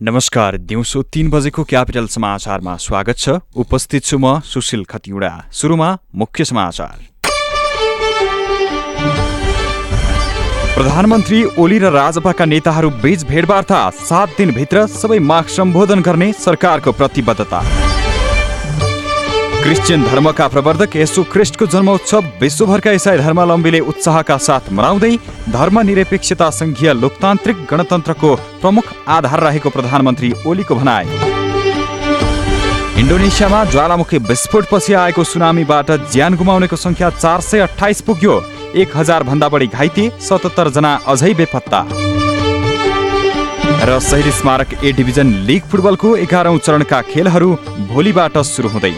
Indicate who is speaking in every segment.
Speaker 1: नमस्कार दिउँसो तीन बजेको क्यापिटल समाचारमा स्वागत छ। उपस्थित छु म सुशील खतिवडा। सुरुमा मुख्य समाचार। प्रधानमन्त्री ओली र राजपाका नेताहरू बीच भेटवार्ता सात दिनभित्र सबै माग सम्बोधन गर्ने सरकारको प्रतिबद्धता। क्रिस्चियन धर्मका प्रवर्धक यसु ख्रिस्टको जन्मोत्सव विश्वभरका इसाई धर्मावलम्बीले उत्साहका साथ मनाउँदै धर्मनिरपेक्षता सङ्घीय लोकतान्त्रिक गणतन्त्रको प्रमुख आधार रहेको प्रधानमन्त्री ओलीको भनाए इन्डोनेसियामा ज्वालामुखी विस्फोटपछि आएको सुनामीबाट ज्यान गुमाउनेको सङ्ख्या चार सय अठाइस पुग्यो। एक हजार भन्दा बढी घाइते सतहत्तर जना अझै बेपत्ता। र शहीद स्मारक ए डिभिजन लिग फुटबलको एघारौँ चरणका खेलहरू भोलिबाट सुरु हुँदै।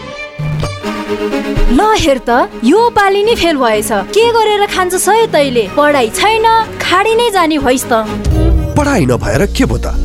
Speaker 2: ल हेर त यो पालि नै फेल भएछ। के गरेर खान्छ सय तैले? पढाइ छैन खाडी नै जाने भइस् त।
Speaker 3: पढाइ नभएर के भो त?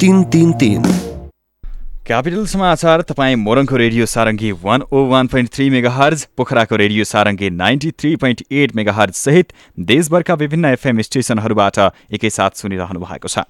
Speaker 3: तिन तिन तिन
Speaker 1: क्यापिटल समाचार तपाईँ मोरङको radio Sarangi one o one point three mega पोखराको radio Sarangi ninety three point eight megahertz सहित देशभरका विभिन्न एफएम स्टेसनहरूबाट एकैसाथ सुनिरहनु भएको छ।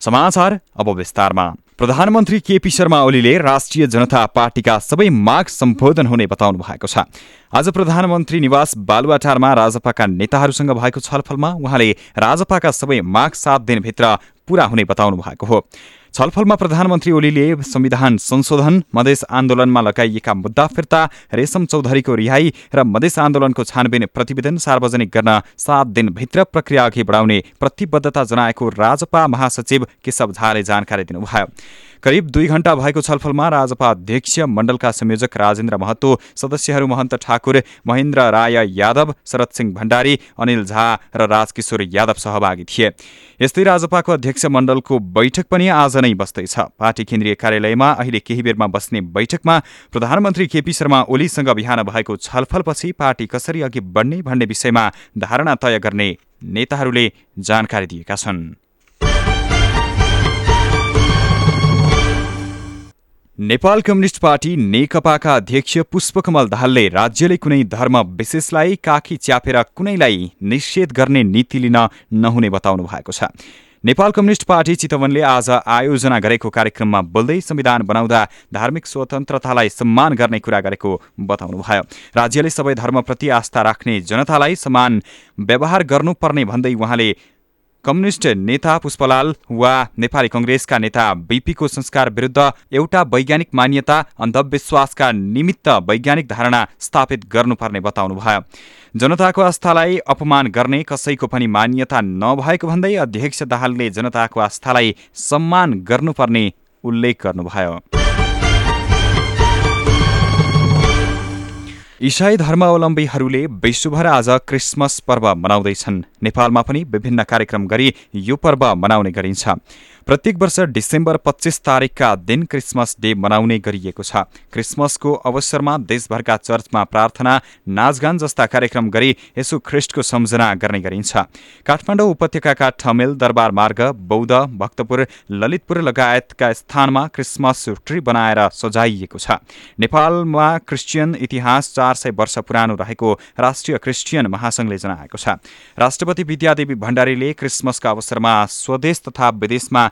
Speaker 1: समाचार अब विस्तारमा। प्रधानमन्त्री केपी शर्मा ओलीले राष्ट्रिय जनता पार्टीका सबै माग सम्बोधन हुने बताउनु भएको छ। आज प्रधानमन्त्री निवास बालुवाटारमा राजपाका नेताहरूसँग भएको छलफलमा उहाँले राजपाका सबै माग सात दिनभित्र पूरा हुने बताउनु भएको हो। छलफलमा प्रधानमन्त्री ओलीले संविधान संशोधन मधेस आन्दोलनमा लगाइएका मुद्दा फिर्ता रेशम चौधरीको रिहाई र मधेस आन्दोलनको छानबिन प्रतिवेदन सार्वजनिक गर्न सात दिनभित्र प्रक्रिया अघि बढाउने प्रतिबद्धता जनाएको राजपा महासचिव केशव झाले जानकारी दिनुभयो। करिब दुई घण्टा भएको छलफलमा राजपा अध्यक्ष मण्डलका संयोजक राजेन्द्र महतो सदस्यहरू महन्त ठाकुर महेन्द्र राय यादव शरद सिंह भण्डारी अनिल झा र राजकिशोर यादव सहभागी थिए। यस्तै राजपाको अध्यक्ष मण्डलको बैठक पनि आज नै बस्दैछ। पार्टी केन्द्रीय कार्यालयमा अहिले केही बेरमा बस्ने बैठकमा प्रधानमन्त्री केपी शर्मा ओलीसँग बिहान भएको छलफलपछि पार्टी कसरी अघि बढ्ने भन्ने विषयमा धारणा तय गर्ने नेताहरूले जानकारी दिएका छन्। नेपाल कम्युनिस्ट पार्टी नेकपाका अध्यक्ष पुष्पकमल दाहालले राज्यले कुनै धर्म विशेषलाई काखी च्यापेर कुनैलाई निषेध गर्ने नीति लिन नहुने बताउनु भएको छ। नेपाल कम्युनिस्ट पार्टी चितवनले आज आयोजना गरेको कार्यक्रममा बोल्दै संविधान बनाउँदा धार्मिक स्वतन्त्रतालाई सम्मान गर्ने कुरा गरेको बताउनुभयो राज्यले सबै धर्मप्रति आस्था राख्ने जनतालाई समान व्यवहार गर्नुपर्ने भन्दै उहाँले कम्युनिस्ट नेता पुष्पलाल वा नेपाली कङ्ग्रेसका नेता बिपीको संस्कार विरुद्ध एउटा वैज्ञानिक मान्यता अन्धविश्वासका निमित्त वैज्ञानिक धारणा स्थापित गर्नुपर्ने बताउनुभयो। जनताको आस्थालाई अपमान गर्ने कसैको पनि मान्यता नभएको भन्दै अध्यक्ष दाहालले जनताको आस्थालाई सम्मान गर्नुपर्ने उल्लेख गर्नुभयो। इसाई धर्मावलम्बीहरूले विश्वभर आज क्रिसमस पर्व मनाउँदैछन्। नेपालमा पनि विभिन्न कार्यक्रम गरी यो पर्व मनाउने गरिन्छ। प्रत्येक वर्ष डिसेम्बर पच्चिस तारिकका दिन क्रिसमस डे मनाउने गरिएको छ। क्रिसमसको अवसरमा देशभरका चर्चमा प्रार्थना नाचगान जस्ता कार्यक्रम गरी यसो ख्रिस्टको सम्झना गर्ने गरिन्छ। काठमाडौँ उपत्यकाका ठमेल दरबार मार्ग बौद्ध भक्तपुर ललितपुर लगायतका स्थानमा क्रिसमस ट्री बनाएर सजाइएको छ। नेपालमा क्रिस्चियन इतिहास चार सय वर्ष पुरानो रहेको राष्ट्रिय क्रिस्चियन महासंघले जनाएको छ। राष्ट्रपति विद्यादेवी भण्डारीले क्रिसमसका अवसरमा स्वदेश तथा विदेशमा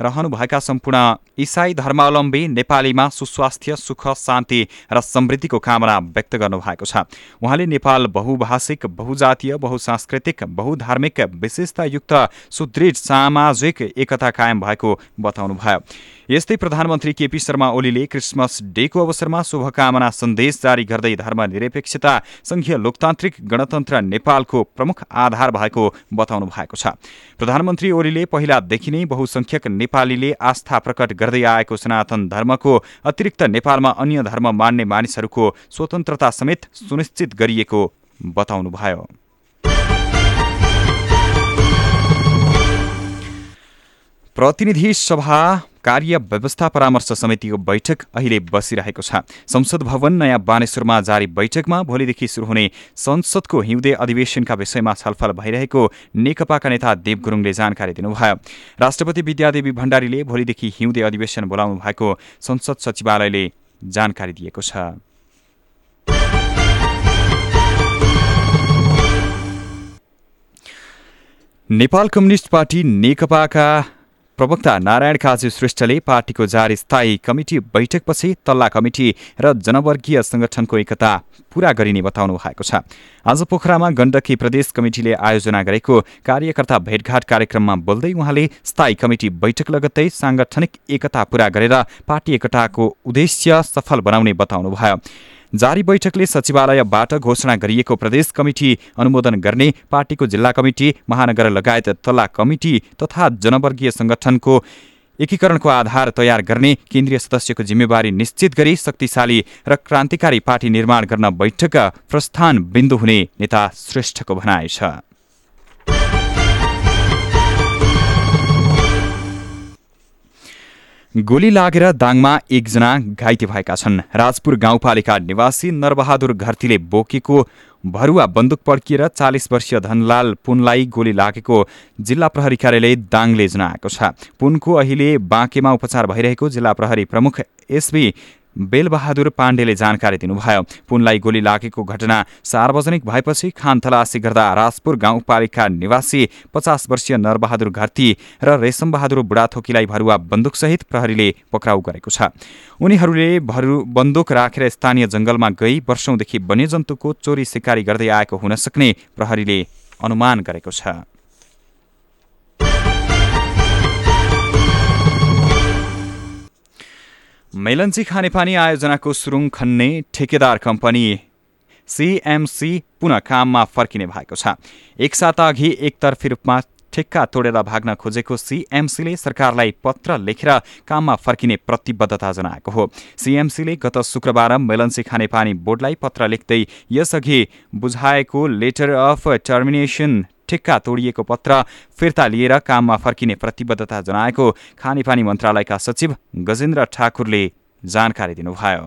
Speaker 1: रहनुभएका सम्पूर्ण इसाई धर्मावलम्बी नेपालीमा सुस्वास्थ्य सुख शान्ति र समृद्धिको कामना व्यक्त गर्नुभएको छ। उहाँले नेपाल बहुभाषिक बहुजातीय बहुसांस्कृतिक बहुधार्मिक विशेषतायुक्त सुदृढ सामाजिक एकता कायम भएको बताउनुभयो। यस्तै प्रधानमन्त्री केपी शर्मा ओलीले क्रिसमस डेको अवसरमा शुभकामना सन्देश जारी गर्दै धर्मनिरपेक्षता संघीय लोकतान्त्रिक गणतन्त्र नेपालको प्रमुख आधार भएको बताउनु भएको छ। प्रधानमन्त्री ओलीले पहिलादेखि नै बहुसंख्यक नेपालीले आस्था प्रकट गर्दै आएको सनातन धर्मको अतिरिक्त नेपालमा अन्य धर्म मान्ने मानिसहरूको स्वतन्त्रता समेत सुनिश्चित गरिएको बताउनुभयो। प्रतिनिधि सभा कार्य व्यवस्था परामर्श समितिको बैठक अहिले बसिरहेको छ। संसद भवन नयाँ बानेश्वरमा जारी बैठकमा भोलिदेखि सुरु हुने संसदको हिउँदे अधिवेशनका विषयमा छलफल भइरहेको नेकपाका नेता देव गुरुङले जानकारी दिनुभयो। राष्ट्रपति विद्यादेवी भण्डारीले भोलिदेखि हिउँदे अधिवेशन बोलाउनु भएको संसद सचिवालयले जानकारी दिएको छ। नेपाल कम्युनिस्ट पार्टी नेकपाका प्रवक्ता नारायण काजी श्रेष्ठले पार्टीको जारी स्थायी कमिटी बैठकपछि तल्ला कमिटी र जनवर्गीय संगठनको एकता पूरा गरिने बताउनु भएको छ। आज पोखरामा गण्डकी प्रदेश कमिटीले आयोजना गरेको कार्यकर्ता भेटघाट कार्यक्रममा बोल्दै उहाँले स्थायी कमिटी बैठक लगत्तै साङ्गठनिक एकता पूरा गरेर पार्टी एकताको उद्देश्य सफल बनाउने बताउनुभयो। जारी बैठकले सचिवालयबाट घोषणा गरिएको प्रदेश कमिटी अनुमोदन गर्ने पार्टीको जिल्ला कमिटी महानगर लगायत तल्ला कमिटी तथा जनवर्गीय संगठनको एकीकरणको आधार तयार गर्ने केन्द्रीय सदस्यको जिम्मेवारी निश्चित गरी शक्तिशाली र क्रान्तिकारी पार्टी निर्माण गर्न बैठक प्रस्थान बिन्दु हुने नेता श्रेष्ठको भनाइ छ। गोली लागेर दाङमा एकजना घाइते भएका छन्। राजपुर गाउँपालिका निवासी नरबहादुर घरतीले बोकेको भरुवा बन्दुक पड्किएर चालिस वर्षीय धनलाल पुनलाई गोली लागेको जिल्ला प्रहरी कार्यालय दाङले जनाएको छ। पुनको अहिले बाँकेमा उपचार भइरहेको जिल्ला प्रहरी प्रमुख एसबी बेलबहादुर पाण्डेले जानकारी दिनुभयो। पुनलाई गोली लागेको घटना सार्वजनिक भएपछि खान तलासी गर्दा राजपुर गाउँपालिका निवासी पचास वर्षीय नरबहादुर घरती र रेशमबहादुर बुढाथोकीलाई भरुवा बन्दुकसहित प्रहरीले पक्राउ गरेको छ। उनीहरूले भरु बन्दुक राखेर स्थानीय जंगलमा गई वर्षौंदेखि वन्यजन्तुको चोरी सिकारी गर्दै आएको हुन सक्ने प्रहरीले अनुमान गरेको छ। मेलन्ची खानेपानी आयोजनाको सुरुङ खन्ने ठेकेदार कम्पनी सिएमसी पुनः काममा फर्किने भएको छ। एक साता अघि एकतर्फी रूपमा ठेक्का तोडेर भाग्न खोजेको सिएमसीले सरकारलाई पत्र लेखेर काममा फर्किने प्रतिबद्धता जनाएको हो। सिएमसीले गत शुक्रबार मेलन्सी खानेपानी बोर्डलाई पत्र लेख्दै यसअघि बुझाएको लेटर अफ टर्मिनेसन ठेक्का तोडिएको पत्र फिर्ता लिएर काममा फर्किने प्रतिबद्धता जनाएको खानेपानी मन्त्रालयका सचिव गजेन्द्र ठाकुरले जानकारी दिनुभयो।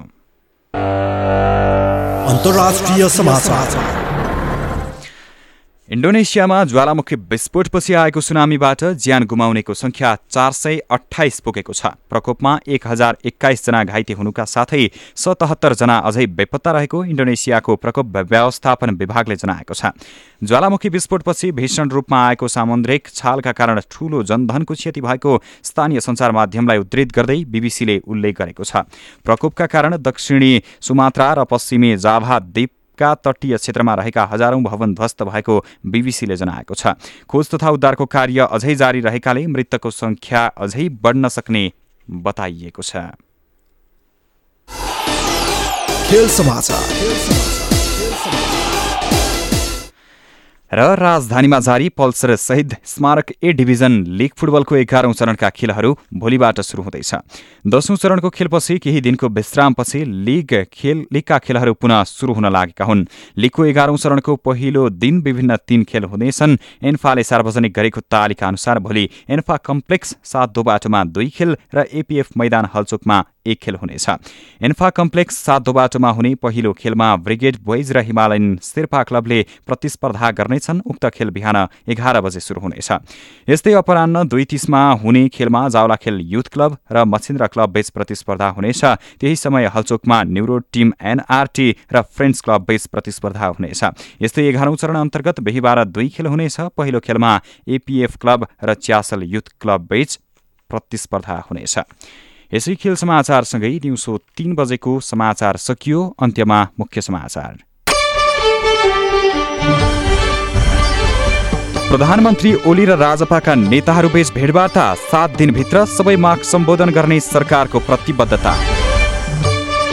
Speaker 1: इन्डोनेसियामा ज्वालामुखी विस्फोटपछि आएको सुनामीबाट ज्यान गुमाउनेको संख्या चार सय अठाइस पुगेको छ। प्रकोपमा एक हजार एक्काइसजना घाइते हुनुका साथै सतहत्तरजना अझै बेपत्ता रहेको इन्डोनेसियाको प्रकोप व्यवस्थापन विभागले जनाएको छ। ज्वालामुखी विस्फोटपछि भीषण रूपमा आएको सामुद्रिक छालका कारण ठूलो जनधनको क्षति भएको स्थानीय सञ्चार माध्यमलाई उद्धृत गर्दै बीबीसीले उल्लेख गरेको छ। प्रकोपका कारण दक्षिणी सुमात्रा र पश्चिमी जाभा द्वीप का तटीय क्षेत्रमा रहेका हजारौं भवन ध्वस्त भएको बीबीसीले जनाएको छ। खोज तथा उद्धारको कार्य अझै जारी रहेकाले मृतकको संख्या अझै बढ्न सक्ने बताइएको छ। खेल समाचार। र राजधानीमा जारी पल्सर सहित स्मारक ए डिभिजन लिग फुटबलको एघारौं चरणका खेलहरू भोलिबाट सुरु हुँदैछ। दशौं चरणको खेलपछि केही दिनको विश्रामपछि लिग खेल लिगका खेलहरू पुनः सुरु हुन लागेका हुन्। लिगको एघारौं चरणको पहिलो दिन विभिन्न तीन खेल हुनेछन्। एन्फाले सार्वजनिक गरेको तालिका अनुसार भोलि एन्फा कम्प्लेक्स सात दो बाटोमा दुई खेल र एपीएफ मैदान हलचोकमा एक खेल हुनेछ। एन्फा कम्प्लेक्स सात बाटोमा हुने पहिलो खेलमा ब्रिगेड बोइज र हिमालयन शेर्पा क्लबले प्रतिस्पर्धा गर्नेछन्। उक्त खेल बिहान एघार बजे सुरु हुनेछ। यस्तै अपरान्न दुई तिसमा हुने खेलमा जावलाखेल युथ क्लब र मछिन्द्र क्लब बीच प्रतिस्पर्धा हुनेछ। त्यही समय हलचोकमा न्युरो टिम एनआरटी र फ्रेन्ड्स क्लब बीच प्रतिस्पर्धा हुनेछ। यस्तै एघारौं चरण अन्तर्गत बिहिबार दुई खेल हुनेछ। पहिलो खेलमा एपीएफ क्लब र च्यासल युथ क्लब बीच प्रतिस्पर्धा हुनेछ। यसै खेल समाचारसँगै दिउँसो तीन बजेको समाचार सकियो। अन्त्यमा मुख्य समाचार। प्रधानमन्त्री ओली र राजपाका नेताहरूबीच भेटवार्ता सात दिनभित्र सबै माग सम्बोधन गर्ने सरकारको प्रतिबद्धता।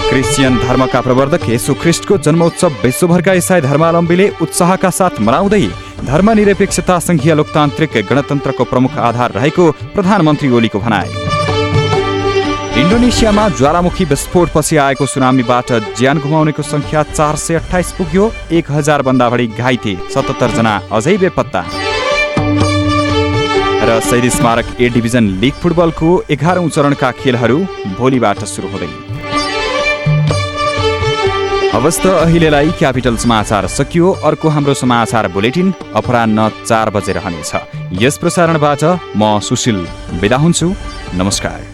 Speaker 1: क्रिस्चियन धर्मका प्रवर्धक येशु ख्रिस्टको जन्मोत्सव विश्वभरका इसाई धर्मावलम्बीले उत्साहका साथ मनाउँदै धर्मनिरपेक्षता संघीय लोकतान्त्रिक गणतन्त्रको प्रमुख आधार रहेको प्रधानमन्त्री ओलीको भनाए इन्डोनेसियामा ज्वालामुखी विस्फोटपछि आएको सुनामीबाट ज्यान गुमाउनेको संख्या चार सय अठाइस पुग्यो। एक हजार भन्दा बढी घाइते सतहत्तर जना अझै बेपत्ता। र शहीद स्मारक ए डिभिजन लिग फुटबलको एघारौँ चरणका खेलहरू भोलिबाट सुरु हुँदै। हवस् त अहिलेलाई क्यापिटल समाचार सकियो। अर्को हाम्रो समाचार बुलेटिन अपरान्न चार बजे रहनेछ। यस प्रसारणबाट म सुशील बिदा हुन्छु। नमस्कार।